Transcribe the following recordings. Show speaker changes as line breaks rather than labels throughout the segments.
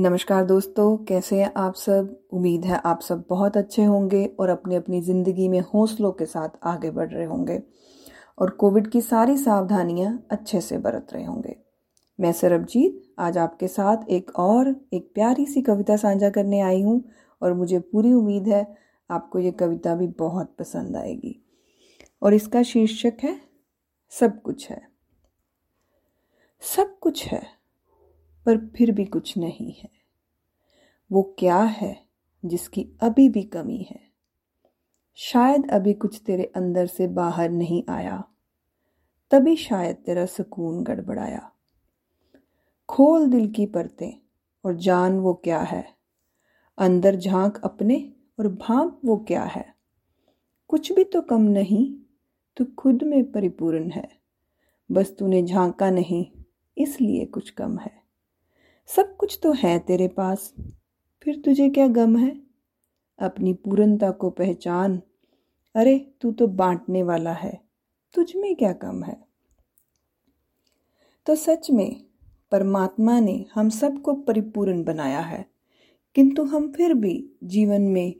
नमस्कार दोस्तों, कैसे हैं आप सब? उम्मीद है आप सब बहुत अच्छे होंगे और अपनी अपनी ज़िंदगी में हौसलों के साथ आगे बढ़ रहे होंगे और कोविड की सारी सावधानियाँ अच्छे से बरत रहे होंगे। मैं सरबजीत, आज आपके साथ एक और, एक प्यारी सी कविता साझा करने आई हूँ और मुझे पूरी उम्मीद है आपको ये कविता भी बहुत पसंद आएगी। और इसका शीर्षक है, सब कुछ है। सब कुछ है। पर फिर भी कुछ नहीं है। वो क्या है जिसकी अभी भी कमी है? शायद अभी कुछ तेरे अंदर से बाहर नहीं आया, तभी शायद तेरा सुकून गड़बड़ाया। खोल दिल की परतें और जान वो क्या है। अंदर झाँक अपने और भाप वो क्या है। कुछ भी तो कम नहीं, तू खुद में परिपूर्ण है। बस तूने झांका नहीं, इसलिए कुछ कम है। सब कुछ तो है तेरे पास। फिर तुझे क्या गम है? अपनी पूर्णता को पहचान। अरे, तू तो बांटने वाला है। तुझ में क्या कम है? तो सच में, परमात्मा ने हम सबको परिपूर्ण बनाया है। किंतु हम फिर भी जीवन में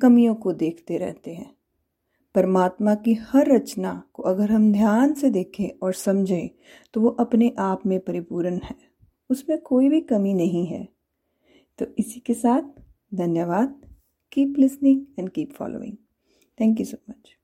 कमियों को देखते रहते हैं। परमात्मा की हर रचना को अगर हम ध्यान से देखें और समझें तो वो अपने आप में परिपूर्ण है। उसमें कोई भी कमी नहीं है। तो इसी के साथ धन्यवाद। Keep listening and keep following thank you so much